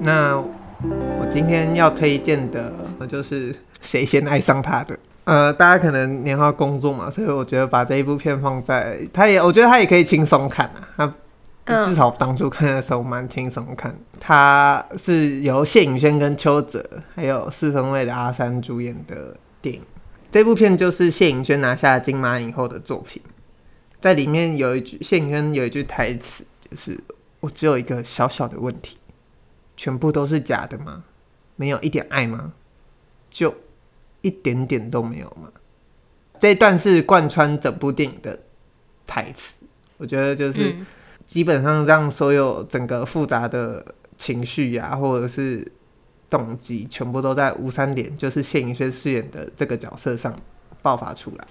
那我今天要推荐的，就是谁先爱上他的。呃，大家可能年后工作嘛，所以我觉得把这一部片放在，他也我觉得他也可以轻松看啊。他至少当初看的时候蛮轻松看。他是由谢颖轩跟邱泽还有四分卫的阿三主演的电影。这部片就是谢颖轩拿下金马影后的作品，在里面有一句谢颖轩有一句台词，就是我只有一个小小的问题。全部都是假的吗？没有一点爱吗？就一点点都没有吗？这一段是贯穿整部电影的台词，我觉得就是基本上让所有整个复杂的情绪呀、啊，或者是动机，全部都在吴三连，就是谢盈萱饰演的这个角色上爆发出来。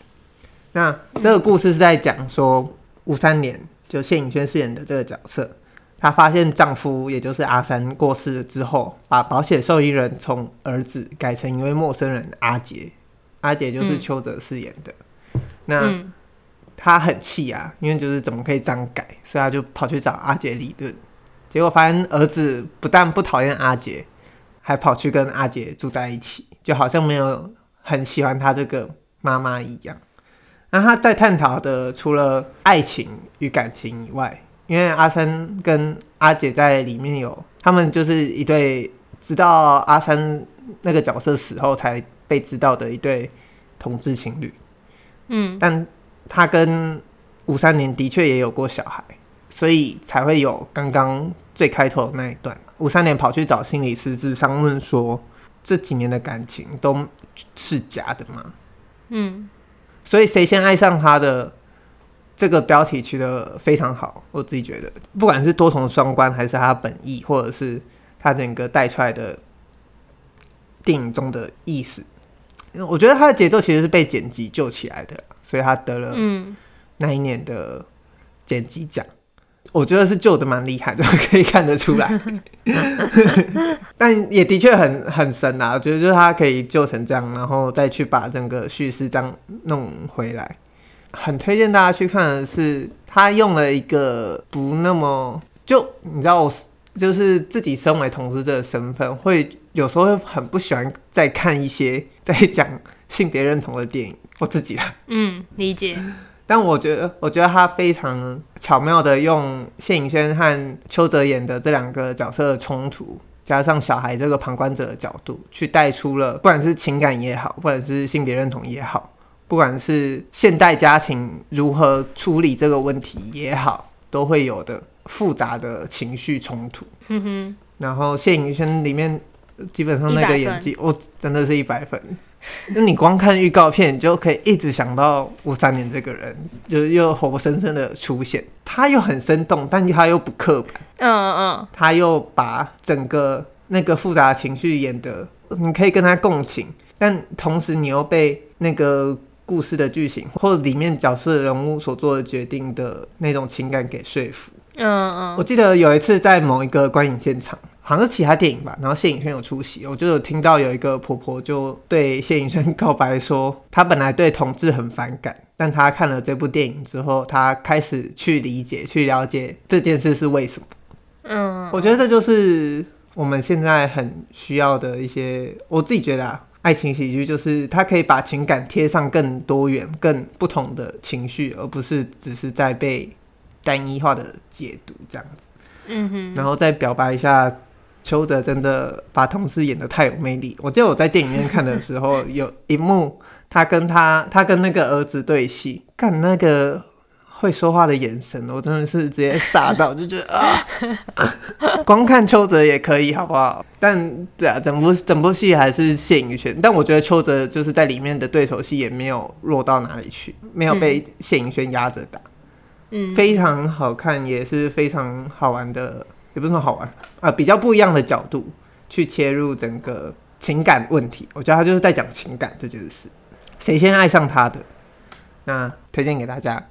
那这个故事是在讲说吴三连，就谢颖轩饰演的这个角色。她发现丈夫，也就是阿三过世了之后，把保险受益人从儿子改成一位陌生人阿杰。阿杰就是邱泽饰演的。嗯、那她很气啊，因为就是怎么可以这样改，所以她就跑去找阿杰理论。结果发现儿子不但不讨厌阿杰，还跑去跟阿杰住在一起，就好像没有很喜欢他这个妈妈一样。那他在探讨的除了爱情与感情以外，因为阿三跟阿姐在里面有，他们就是一对，直到阿三那个角色死后才被知道的一对同志情侣。嗯，但他跟五三年的确也有过小孩，所以才会有刚刚最开头的那一段。五三年跑去找心理师智商，问说这几年的感情都是假的吗？嗯，所以谁先爱上他的？这个标题取得非常好，我自己觉得，不管是多重双关，还是他本意，或者是他整个带出来的电影中的意思，我觉得他的节奏其实是被剪辑救起来的，所以他得了那一年的剪辑奖，我觉得是救的蛮厉害的，可以看得出来，但也的确很很神啊，我觉得就是他可以救成这样，然后再去把整个叙事这样弄回来。很推荐大家去看的是，他用了一个不那么就你知道，我就是自己身为同志这个身份，会有时候会很不喜欢再看一些 在讲性别认同的电影。我自己啦，嗯，理解。但我觉得，我觉得他非常巧妙的用谢颖轩和邱泽演的这两个角色的冲突，加上小孩这个旁观者的角度，去带出了不管是情感也好，不管是性别认同也好。不管是现代家庭如何处理这个问题也好，都会有的复杂的情绪冲突。嗯哼。然后谢盈萱里面基本上那个演技，哦，真的是一百分。那你光看预告片，你就可以一直想到吴三连这个人，就又活生生的出现。他又很生动，但他又不刻板。嗯嗯。他又把整个那个复杂的情绪演得，你可以跟他共情，但同时你又被那个。故事的剧情或者里面角色人物所做的决定的那种情感给说服。嗯嗯，我记得有一次在某一个观影现场，好像是其他电影吧，然后谢颖轩有出席，我就有听到有一个婆婆就对谢颖轩告白说，她本来对同志很反感，但她看了这部电影之后，她开始去理解、去了解这件事是为什么。嗯，我觉得这就是我们现在很需要的一些，我自己觉得啊。爱情喜剧就是它可以把情感贴上更多元、更不同的情绪，而不是只是在被单一化的解读这样子。嗯哼。然后再表白一下，邱泽真的把同事演得太有魅力。我记得我在电影院看的时候，有一幕他跟他他跟那个儿子对戏，看那个。会说话的眼神，我真的是直接傻到，就觉得啊，光看邱泽也可以，好不好？但对啊，整部整部戏还是谢颖轩，但我觉得邱泽就是在里面的对手戏也没有弱到哪里去，没有被谢颖轩压着打，嗯，非常好看，也是非常好玩的，也不是说好玩啊，比较不一样的角度去切入整个情感问题，我觉得他就是在讲情感这件事，谁先爱上他的，那推荐给大家。